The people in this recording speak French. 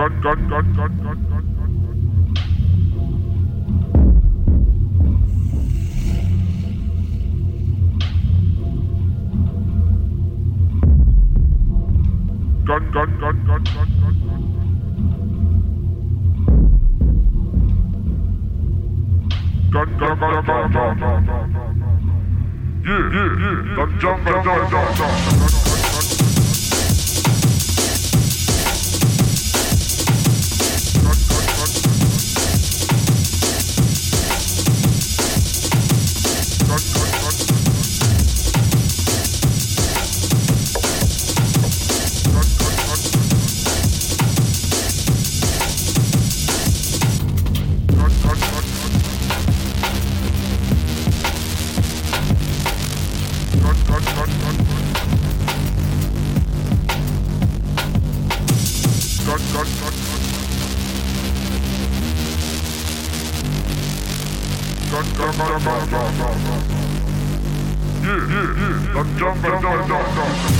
gun, gun, gun, gun, gun, gun, gun, gun. Gun, gun, gun, gun, gun, gun, gun. Gun, gun, gun, gun, gun, gun, gun. Yeah, yeah, yeah. Gun, gun, gun, gun, gun, gun, gun. Yeah, yeah, yeah.